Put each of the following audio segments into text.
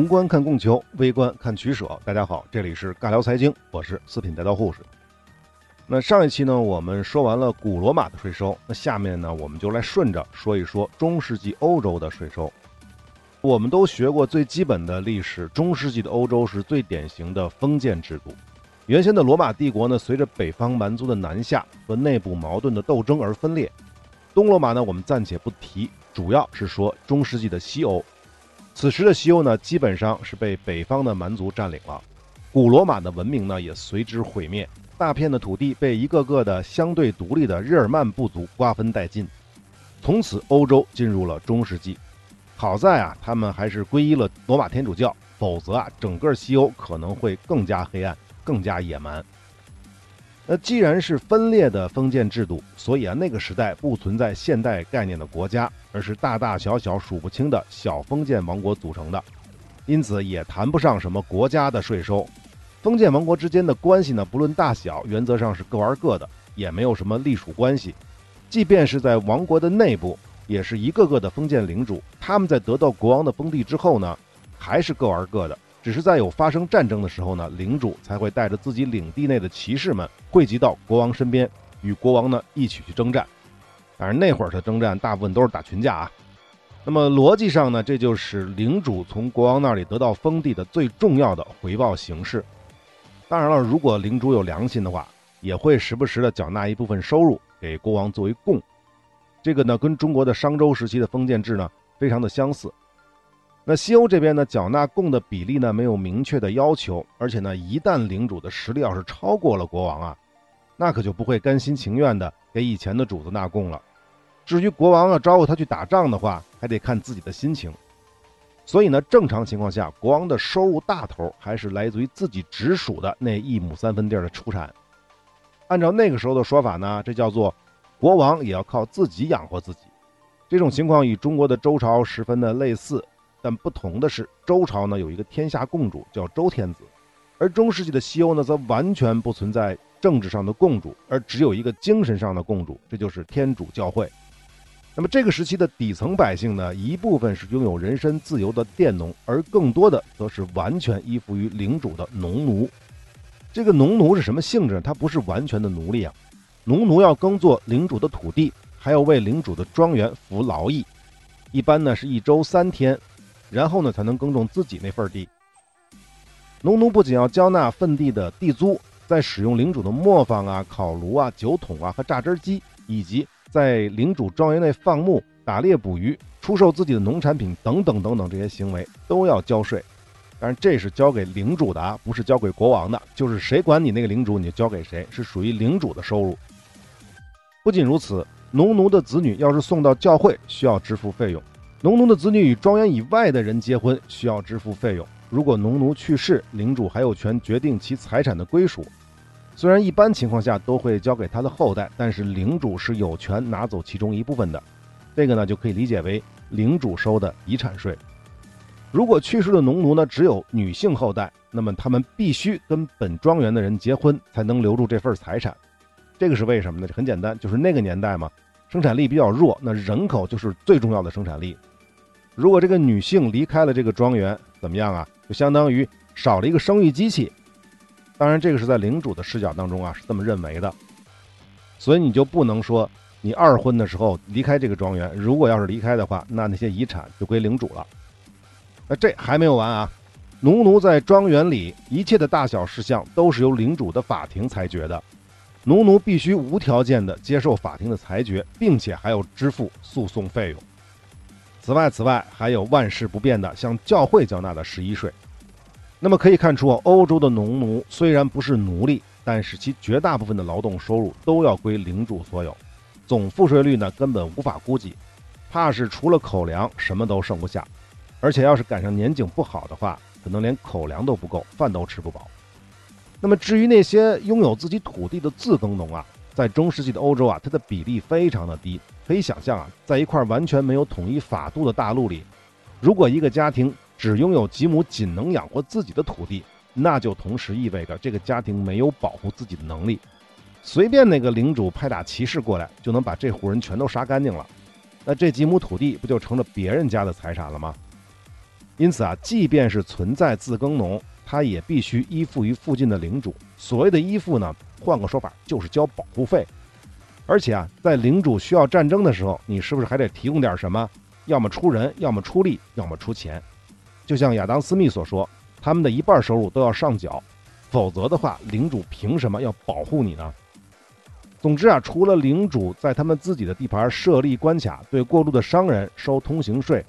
宏观看供求，微观看取舍。大家好，这里是尬聊财经，我是四品带刀护士。那上一期呢，我们说完了古罗马的税收，那下面呢，我们就来顺着说一说中世纪欧洲的税收。我们都学过最基本的历史，中世纪的欧洲是最典型的封建制度。原先的罗马帝国呢，随着北方蛮族的南下和内部矛盾的斗争而分裂。东罗马呢，我们暂且不提，主要是说中世纪的西欧。此时的西欧呢，基本上是被北方的蛮族占领了，古罗马的文明呢也随之毁灭，大片的土地被一个个的相对独立的日耳曼部族瓜分殆尽，从此欧洲进入了中世纪。好在啊，他们还是皈依了罗马天主教，否则啊，整个西欧可能会更加黑暗，更加野蛮。那既然是分裂的封建制度，所以啊，那个时代不存在现代概念的国家，而是大大小小数不清的小封建王国组成的，因此也谈不上什么国家的税收。封建王国之间的关系呢，不论大小，原则上是各玩各的，也没有什么隶属关系。即便是在王国的内部，也是一个个的封建领主，他们在得到国王的封地之后呢，还是各玩各的。只是在有发生战争的时候呢，领主才会带着自己领地内的骑士们汇集到国王身边，与国王呢一起去征战。当然那会儿的征战大部分都是打群架啊。那么逻辑上呢，这就是领主从国王那里得到封地的最重要的回报形式。当然了，如果领主有良心的话，也会时不时的缴纳一部分收入给国王作为贡。这个呢，跟中国的商周时期的封建制呢非常的相似。那西欧这边呢，缴纳贡的比例呢没有明确的要求，而且呢，一旦领主的实力要是超过了国王啊，那可就不会甘心情愿的给以前的主子纳贡了。至于国王要招呼他去打仗的话，还得看自己的心情。所以呢，正常情况下，国王的收入大头还是来自于自己直属的那一亩三分地的出产。按照那个时候的说法呢，这叫做国王也要靠自己养活自己。这种情况与中国的周朝十分的类似。但不同的是，周朝呢有一个天下共主叫周天子，而中世纪的西欧呢则完全不存在政治上的共主，而只有一个精神上的共主，这就是天主教会。那么这个时期的底层百姓呢，一部分是拥有人身自由的佃农，而更多的则是完全依附于领主的农奴。这个农奴是什么性质？他不是完全的奴隶啊，农奴要耕作领主的土地，还要为领主的庄园服劳役，一般呢是一周三天。然后呢，才能耕种自己那份地。农奴不仅要交纳份地的地租，在使用领主的磨坊啊、烤炉啊、酒桶啊和榨汁机，以及在领主庄园内放牧、打猎、捕鱼、出售自己的农产品等等等等这些行为都要交税。当然，这是交给领主的啊，不是交给国王的。就是谁管你那个领主，你就交给谁，是属于领主的收入。不仅如此，农奴的子女要是送到教会，需要支付费用。农奴的子女与庄园以外的人结婚，需要支付费用。如果农奴去世，领主还有权决定其财产的归属。虽然一般情况下都会交给他的后代，但是领主是有权拿走其中一部分的。这个呢，就可以理解为领主收的遗产税。如果去世的农奴呢只有女性后代，那么他们必须跟本庄园的人结婚，才能留住这份财产。这个是为什么呢？很简单，就是那个年代嘛，生产力比较弱，那人口就是最重要的生产力。如果这个女性离开了这个庄园，怎么样啊？就相当于少了一个生育机器。当然，这个是在领主的视角当中啊，是这么认为的。所以你就不能说你二婚的时候离开这个庄园，如果要是离开的话，那那些遗产就归领主了。那这还没有完啊！农奴在庄园里一切的大小事项都是由领主的法庭裁决的，农奴必须无条件的接受法庭的裁决，并且还要支付诉讼费用。此外，此外还有万事不变的向教会缴纳的十一税。那么可以看出，欧洲的农奴虽然不是奴隶，但是其绝大部分的劳动收入都要归领主所有，总赋税率呢根本无法估计，怕是除了口粮什么都剩不下。而且要是赶上年景不好的话，可能连口粮都不够，饭都吃不饱。那么至于那些拥有自己土地的自耕农啊，在中世纪的欧洲啊，它的比例非常的低。可以想象啊，在一块完全没有统一法度的大陆里，如果一个家庭只拥有几亩仅能养活自己的土地，那就同时意味着这个家庭没有保护自己的能力。随便哪个领主派打骑士过来，就能把这户人全都杀干净了。那这几亩土地不就成了别人家的财产了吗？因此啊，即便是存在自耕农，他也必须依附于附近的领主。所谓的依附呢，换个说法就是交保护费。而且啊，在领主需要战争的时候，你是不是还得提供点什么？要么出人，要么出力，要么出钱。就像亚当·斯密所说，他们的一半收入都要上缴，否则的话，领主凭什么要保护你呢？总之啊，除了领主在他们自己的地盘设立关卡，对过路的商人收通行税，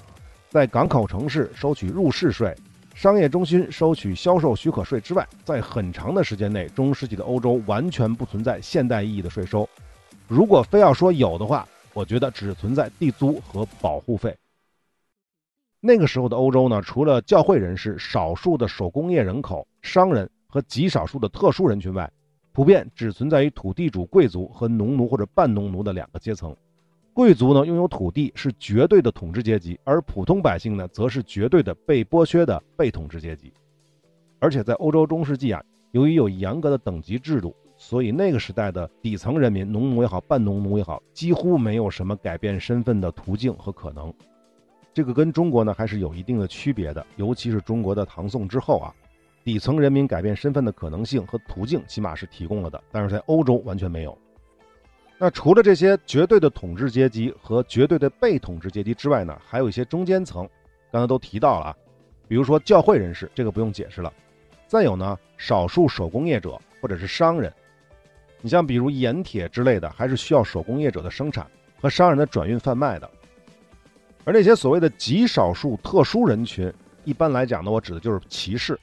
在港口城市收取入市税，商业中心收取销售许可税之外，在很长的时间内，中世纪的欧洲完全不存在现代意义的税收。如果非要说有的话，我觉得只存在地租和保护费。那个时候的欧洲呢，除了教会人士、少数的手工业人口、商人和极少数的特殊人群外，普遍只存在于土地主贵族和农奴或者半农奴的两个阶层。贵族呢，拥有土地是绝对的统治阶级，而普通百姓呢，则是绝对的被剥削的被统治阶级。而且在欧洲中世纪啊，由于有严格的等级制度。所以那个时代的底层人民，农奴也好，半农奴也好，几乎没有什么改变身份的途径和可能。这个跟中国呢还是有一定的区别的，尤其是中国的唐宋之后啊，底层人民改变身份的可能性和途径起码是提供了的，但是在欧洲完全没有。那除了这些绝对的统治阶级和绝对的被统治阶级之外呢，还有一些中间层，刚才都提到了啊，比如说教会人士，这个不用解释了。再有呢，少数手工业者或者是商人。你像比如盐铁之类的，还是需要手工业者的生产和商人的转运贩卖的。而那些所谓的极少数特殊人群，一般来讲呢，我指的就是骑士。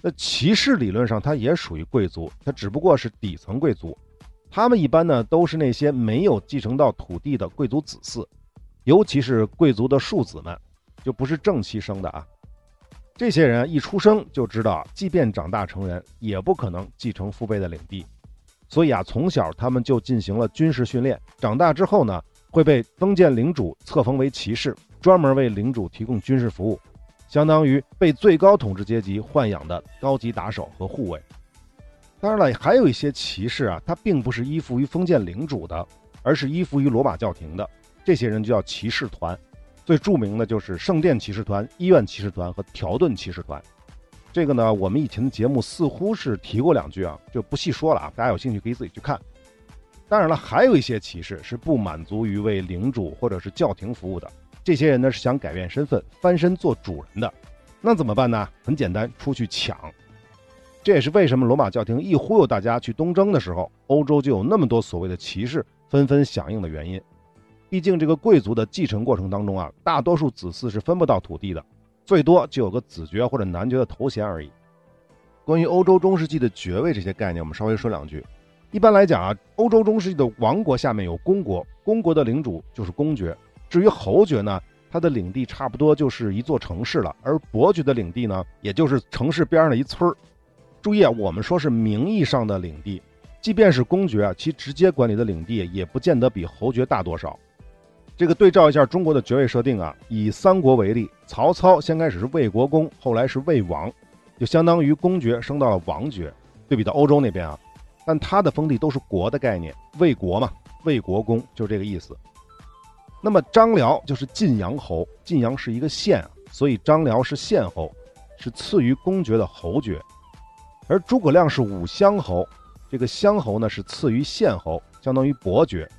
那骑士理论上它也属于贵族，它只不过是底层贵族。他们一般呢都是那些没有继承到土地的贵族子嗣，尤其是贵族的庶子们，就不是正妻生的啊。这些人一出生就知道，即便长大成人，也不可能继承父辈的领地。所以啊，从小他们就进行了军事训练。长大之后呢，会被封建领主册封为骑士，专门为领主提供军事服务，相当于被最高统治阶级豢养的高级打手和护卫。当然了，还有一些骑士啊，他并不是依附于封建领主的，而是依附于罗马教廷的。这些人就叫骑士团，最著名的就是圣殿骑士团、医院骑士团和条顿骑士团。这个呢，我们以前的节目似乎是提过两句啊，就不细说了啊。大家有兴趣可以自己去看。当然了，还有一些骑士是不满足于为领主或者是教廷服务的，这些人呢是想改变身份，翻身做主人的。那怎么办呢？很简单，出去抢。这也是为什么罗马教廷一忽悠大家去东征的时候，欧洲就有那么多所谓的骑士纷纷响应的原因。毕竟这个贵族的继承过程当中啊，大多数子嗣是分不到土地的。最多就有个子爵或者男爵的头衔而已。关于欧洲中世纪的爵位这些概念，我们稍微说两句。一般来讲啊，欧洲中世纪的王国下面有公国，公国的领主就是公爵。至于侯爵呢，他的领地差不多就是一座城市了，而伯爵的领地呢，也就是城市边上的一村儿。注意啊，我们说是名义上的领地，即便是公爵啊，其直接管理的领地也不见得比侯爵大多少。这个对照一下中国的爵位设定啊，以三国为例，曹操先开始是魏国公，后来是魏王，就相当于公爵升到了王爵。对比到欧洲那边啊，但他的封地都是国的概念，魏国嘛，魏国公就是这个意思。那么张辽就是晋阳侯，晋阳是一个县啊，所以张辽是县侯，是次于公爵的侯爵。而诸葛亮是武乡侯，这个乡侯呢是次于县侯，相当于伯爵。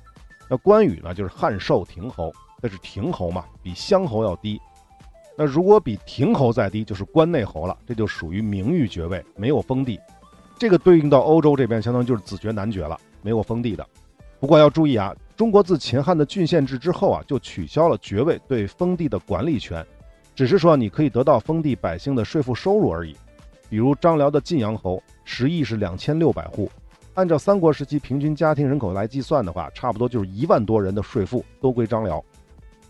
那关羽呢，就是汉寿亭侯，那是亭侯嘛，比乡侯要低。那如果比亭侯再低，就是关内侯了，这就属于名誉爵位，没有封地。这个对应到欧洲这边，相当于就是子爵男爵了，没有封地的。不过要注意啊，中国自秦汉的郡县制之后啊，就取消了爵位对封地的管理权，只是说你可以得到封地百姓的税赋收入而已。比如张辽的晋阳侯，十亿是两千六百户。按照三国时期平均家庭人口来计算的话，差不多就是一万多人的税赋都归张辽。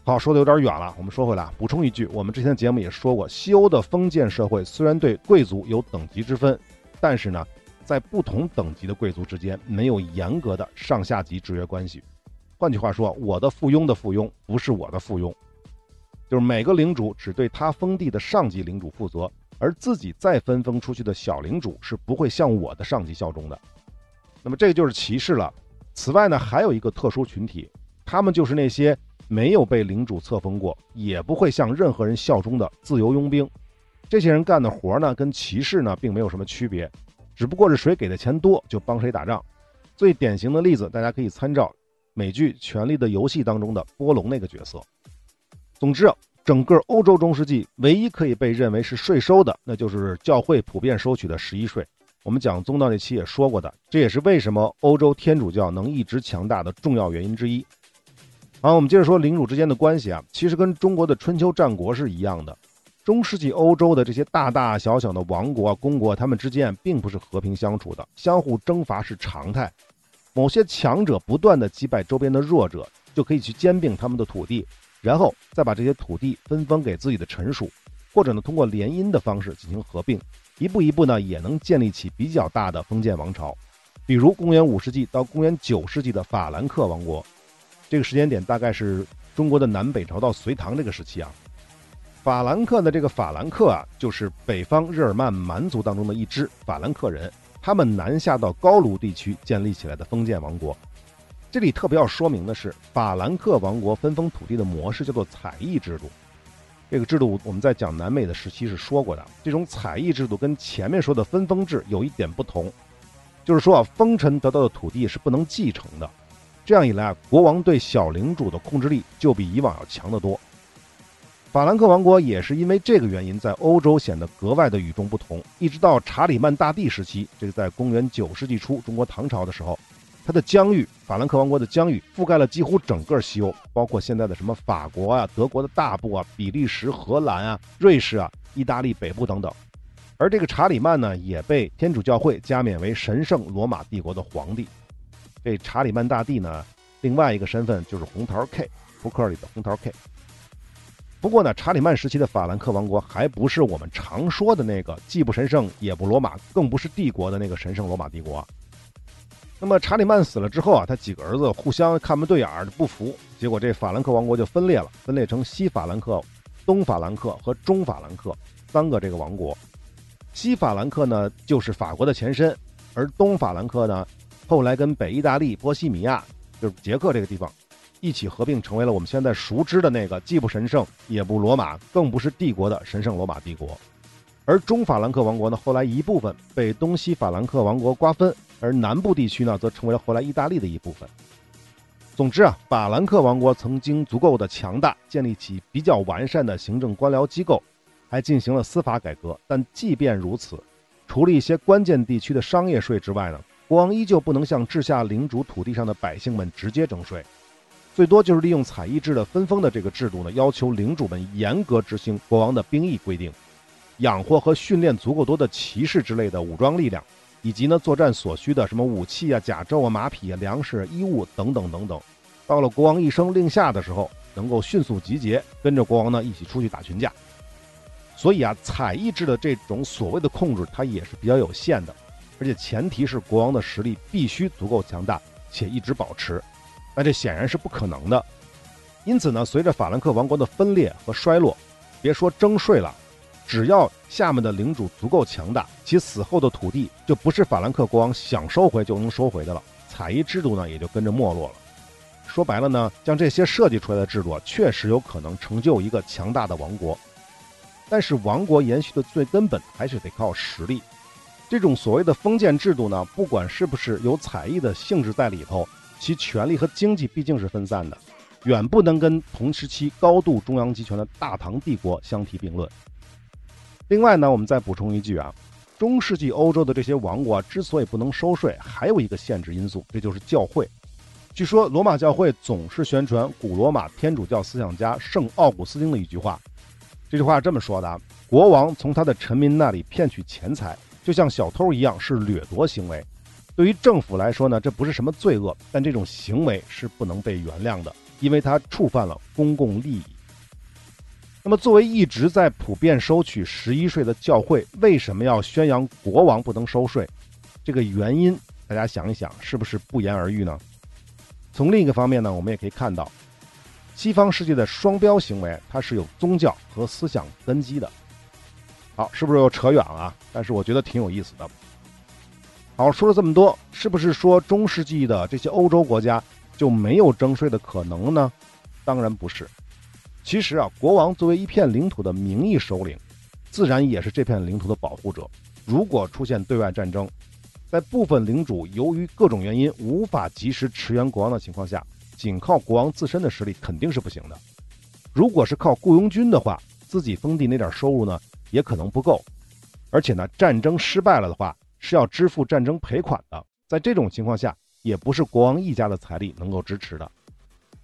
好，说的有点远了，我们说回来，补充一句，我们之前的节目也说过，西欧的封建社会虽然对贵族有等级之分，但是呢，在不同等级的贵族之间没有严格的上下级制约关系。换句话说，我的附庸的附庸不是我的附庸，就是每个领主只对他封地的上级领主负责，而自己再分封出去的小领主是不会向我的上级效忠的。那么这个就是骑士了。此外呢，还有一个特殊群体，他们就是那些没有被领主册封过，也不会向任何人效忠的自由佣兵。这些人干的活呢，跟骑士呢并没有什么区别，只不过是谁给的钱多就帮谁打仗。最典型的例子，大家可以参照美剧《权力的游戏》当中的波隆那个角色。总之，整个欧洲中世纪唯一可以被认为是税收的，那就是教会普遍收取的十一税。我们讲宗教那期也说过的，这也是为什么欧洲天主教能一直强大的重要原因之一。好，我们接着说领主之间的关系啊，其实跟中国的春秋战国是一样的。中世纪欧洲的这些大大小小的王国、公国，他们之间并不是和平相处的，相互征伐是常态。某些强者不断的击败周边的弱者，就可以去兼并他们的土地。然后再把这些土地分封给自己的臣属，或者呢通过联姻的方式进行合并，一步一步呢也能建立起比较大的封建王朝。比如公元五世纪到公元九世纪的法兰克王国，这个时间点大概是中国的南北朝到隋唐这个时期啊。法兰克的这个法兰克啊，就是北方日耳曼蛮族当中的一支法兰克人，他们南下到高卢地区建立起来的封建王国。这里特别要说明的是，法兰克王国分封土地的模式叫做采邑制度。这个制度我们在讲南美的时期是说过的。这种采邑制度跟前面说的分封制有一点不同，就是说啊，封臣得到的土地是不能继承的。这样一来啊，国王对小领主的控制力就比以往要强得多。法兰克王国也是因为这个原因，在欧洲显得格外的与众不同。一直到查理曼大帝时期，这个在公元九世纪初，中国唐朝的时候。它的疆域，法兰克王国的疆域覆盖了几乎整个西欧，包括现在的什么法国啊、德国的大部啊、比利时、荷兰啊、瑞士啊、意大利北部等等。而这个查理曼呢，也被天主教会加冕为神圣罗马帝国的皇帝。这查理曼大帝呢，另外一个身份就是红桃 K，扑克里的红桃 K。不过呢，查理曼时期的法兰克王国还不是我们常说的那个既不神圣也不罗马，更不是帝国的那个神圣罗马帝国。那么查理曼死了之后啊，他几个儿子互相看不对眼儿，不服，结果这法兰克王国就分裂了，分裂成西法兰克、东法兰克和中法兰克三个这个王国。西法兰克呢就是法国的前身，而东法兰克呢后来跟北意大利、波西米亚，就是捷克这个地方一起合并，成为了我们现在熟知的那个既不神圣也不罗马，更不是帝国的神圣罗马帝国。而中法兰克王国呢，后来一部分被东西法兰克王国瓜分。而南部地区呢，则成为了后来意大利的一部分。总之啊，法兰克王国曾经足够的强大，建立起比较完善的行政官僚机构，还进行了司法改革。但即便如此，除了一些关键地区的商业税之外呢，国王依旧不能向治下领主土地上的百姓们直接征税，最多就是利用采邑制的分封的这个制度呢，要求领主们严格执行国王的兵役规定，养活和训练足够多的骑士之类的武装力量。以及呢，作战所需的什么武器啊、甲胄啊、马匹啊、粮食、衣物等等等等，到了国王一声令下的时候，能够迅速集结，跟着国王呢一起出去打群架。所以啊，采邑制的这种所谓的控制，它也是比较有限的，而且前提是国王的实力必须足够强大，且一直保持。那这显然是不可能的。因此呢，随着法兰克王国的分裂和衰落，别说征税了。只要下面的领主足够强大，其死后的土地就不是法兰克国王想收回就能收回的了。采邑制度呢，也就跟着没落了。说白了呢，将这些设计出来的制度，啊确实有可能成就一个强大的王国。但是王国延续的最根本还是得靠实力。这种所谓的封建制度呢，不管是不是有采邑的性质在里头，其权力和经济毕竟是分散的，远不能跟同时期高度中央集权的大唐帝国相提并论。另外呢，我们再补充一句啊，中世纪欧洲的这些王国之所以不能收税，还有一个限制因素，这就是教会。据说罗马教会总是宣传古罗马天主教思想家圣奥古斯丁的一句话，这句话这么说的：国王从他的臣民那里骗取钱财，就像小偷一样，是掠夺行为。对于政府来说呢，这不是什么罪恶，但这种行为是不能被原谅的，因为它触犯了公共利益。那么，作为一直在普遍收取十一税的教会，为什么要宣扬国王不能收税？这个原因，大家想一想，是不是不言而喻呢？从另一个方面呢，我们也可以看到，西方世界的双标行为，它是有宗教和思想根基的。好，是不是又扯远了啊？但是我觉得挺有意思的。好，说了这么多，是不是说中世纪的这些欧洲国家就没有征税的可能呢？当然不是。其实啊，国王作为一片领土的名义首领，自然也是这片领土的保护者。如果出现对外战争，在部分领主由于各种原因无法及时驰援国王的情况下，仅靠国王自身的实力肯定是不行的。如果是靠雇佣军的话，自己封地那点收入呢，也可能不够。而且呢，战争失败了的话，是要支付战争赔款的。在这种情况下，也不是国王一家的财力能够支持的。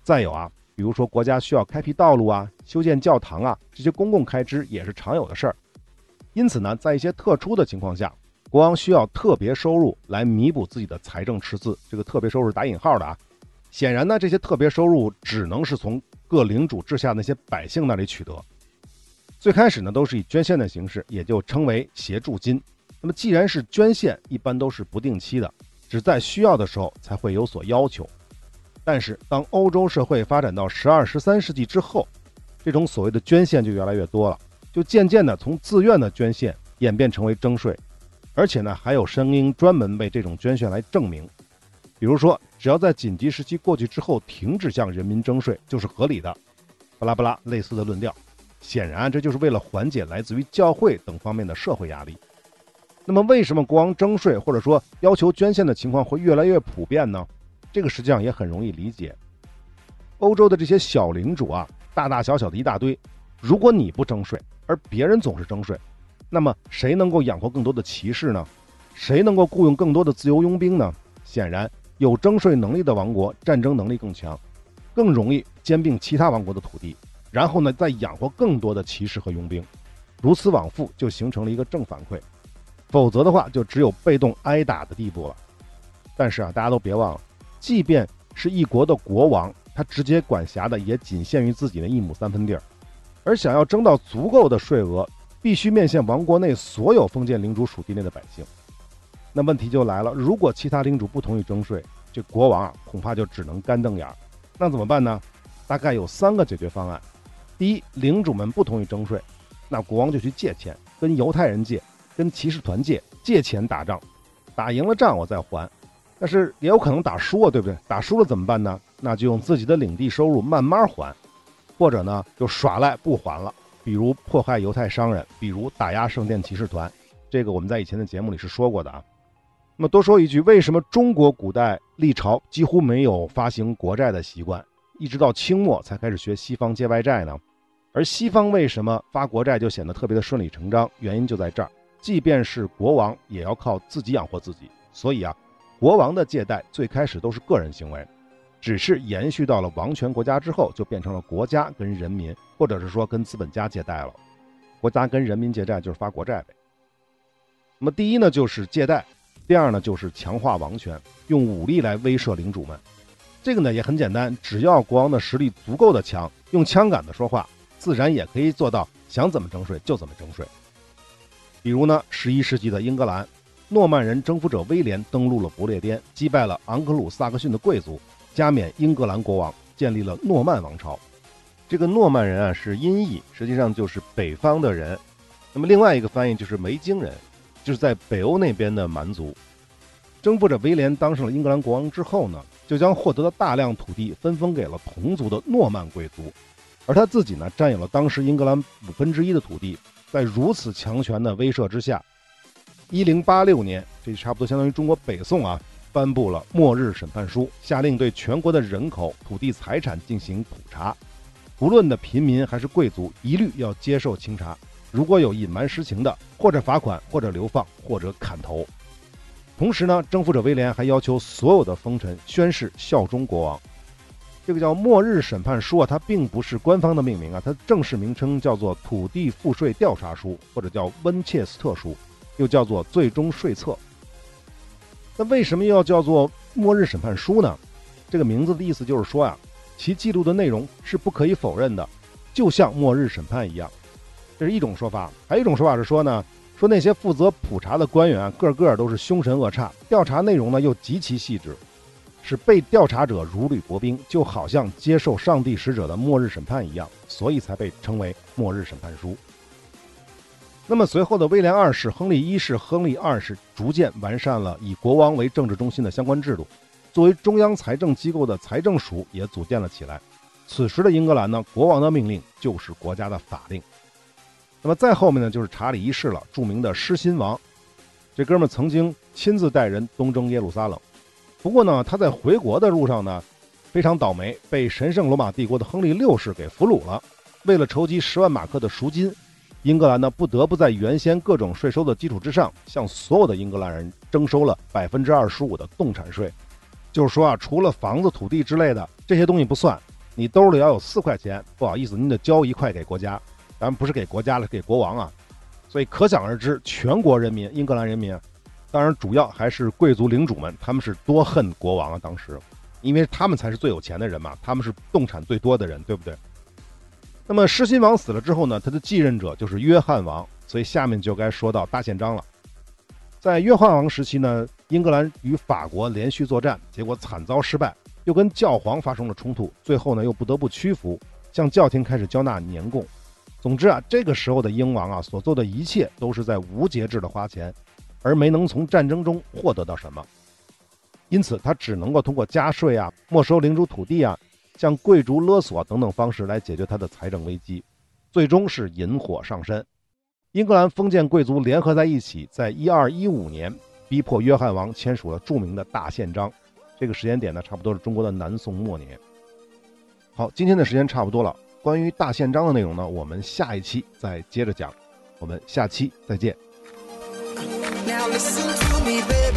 再有啊，比如说国家需要开辟道路啊、修建教堂啊，这些公共开支也是常有的事儿。因此呢，在一些特殊的情况下，国王需要特别收入来弥补自己的财政赤字。这个特别收入打引号的啊。显然呢，这些特别收入只能是从各领主治下那些百姓那里取得。最开始呢，都是以捐献的形式，也就称为协助金。那么既然是捐献，一般都是不定期的，只在需要的时候才会有所要求。但是当欧洲社会发展到十二、十三世纪之后，这种所谓的捐献就越来越多了，就渐渐的从自愿的捐献演变成为征税，而且呢，还有声音专门为这种捐献来证明，比如说，只要在紧急时期过去之后停止向人民征税就是合理的，巴拉巴拉类似的论调。显然，这就是为了缓解来自于教会等方面的社会压力。那么，为什么国王征税或者说要求捐献的情况会越来越普遍呢？这个实际上也很容易理解。欧洲的这些小领主啊，大大小小的一大堆，如果你不征税，而别人总是征税，那么谁能够养活更多的骑士呢？谁能够雇佣更多的自由佣兵呢？显然，有征税能力的王国，战争能力更强，更容易兼并其他王国的土地。然后呢，再养活更多的骑士和佣兵，如此往复就形成了一个正反馈，否则的话就只有被动挨打的地步了。但是啊，大家都别忘了，即便是一国的国王，他直接管辖的也仅限于自己的一亩三分地儿，而想要征到足够的税额，必须面向王国内所有封建领主属地内的百姓。那问题就来了，如果其他领主不同意征税，这国王啊恐怕就只能干瞪眼儿。那怎么办呢？大概有三个解决方案。第一，领主们不同意征税，那国王就去借钱，跟犹太人借，跟骑士团借，借钱打仗，打赢了仗我再还。但是也有可能打输了，对不对？打输了怎么办呢？那就用自己的领地收入慢慢还，或者呢就耍赖不还了，比如迫害犹太商人，比如打压圣殿骑士团。这个我们在以前的节目里是说过的啊。那么多说一句，为什么中国古代历朝几乎没有发行国债的习惯，一直到清末才开始学西方借外债呢？而西方为什么发国债就显得特别的顺理成章？原因就在这儿，即便是国王也要靠自己养活自己，所以啊，国王的借贷最开始都是个人行为，只是延续到了王权国家之后，就变成了国家跟人民，或者是说跟资本家借贷了。国家跟人民借债就是发国债呗。那么第一呢就是借贷，第二呢就是强化王权，用武力来威慑领主们。这个呢也很简单，只要国王的实力足够的强，用枪杆子说话。自然也可以做到想怎么征税就怎么征税。比如呢，十一世纪的英格兰，诺曼人征服者威廉登陆了不列颠，击败了昂格鲁萨克逊的贵族，加冕英格兰国王，建立了诺曼王朝。这个诺曼人啊是音译，实际上就是北方的人。那么另外一个翻译就是维京人，就是在北欧那边的蛮族。征服者威廉当上了英格兰国王之后呢，就将获得的大量土地分封给了同族的诺曼贵族。而他自己呢，占有了当时英格兰五分之一的土地。在如此强权的威慑之下，一零八六年，这差不多相当于中国北宋啊，颁布了《末日审判书》，下令对全国的人口、土地、财产进行普查，不论的平民还是贵族，一律要接受清查。如果有隐瞒实情的，或者罚款，或者流放，或者砍头。同时呢，征服者威廉还要求所有的封臣宣誓效忠国王。这个叫《末日审判书》啊，它并不是官方的命名啊，它正式名称叫做《土地赋税调查书》或者叫《温切斯特书》，又叫做《最终税册》。那为什么又要叫做《末日审判书》呢？这个名字的意思就是说啊，其记录的内容是不可以否认的，就像末日审判一样。这是一种说法，还有一种说法是说呢，说那些负责普查的官员啊，个个都是凶神恶煞，调查内容呢又极其细致。使被调查者如履薄冰，就好像接受上帝使者的末日审判一样，所以才被称为末日审判书。那么随后的威廉二世、亨利一世、亨利二世逐渐完善了以国王为政治中心的相关制度，作为中央财政机构的财政署也组建了起来。此时的英格兰呢，国王的命令就是国家的法令。那么再后面呢，就是查理一世了，著名的狮心王。这哥们曾经亲自带人东征耶路撒冷，不过呢，他在回国的路上呢，非常倒霉，被神圣罗马帝国的亨利六世给俘虏了。为了筹集十万马克的赎金，英格兰呢不得不在原先各种税收的基础之上，向所有的英格兰人征收了百分之二十五的动产税。就是说啊，除了房子、土地之类的这些东西不算，你兜里要有四块钱，不好意思，您得交一块给国家，当然不是给国家了，给国王啊。所以可想而知，全国人民，英格兰人民，当然主要还是贵族领主们，他们是多恨国王啊！当时，因为他们才是最有钱的人嘛，他们是动产最多的人，对不对？那么狮心王死了之后呢，他的继任者就是约翰王，所以下面就该说到大宪章了。在约翰王时期呢，英格兰与法国连续作战，结果惨遭失败，又跟教皇发生了冲突，最后呢又不得不屈服，向教廷开始交纳年贡。总之啊，这个时候的英王啊，所做的一切都是在无节制的花钱，而没能从战争中获得到什么，因此他只能够通过加税啊、没收领主土地啊、向贵族勒索等等方式来解决他的财政危机，最终是引火上身。英格兰封建贵族联合在一起，在一二一五年逼迫约翰王签署了著名的大宪章，这个时间点呢，差不多是中国的南宋末年。好，今天的时间差不多了。关于大宪章的内容呢，我们下一期再接着讲。我们下期再见。Now listen to me, baby.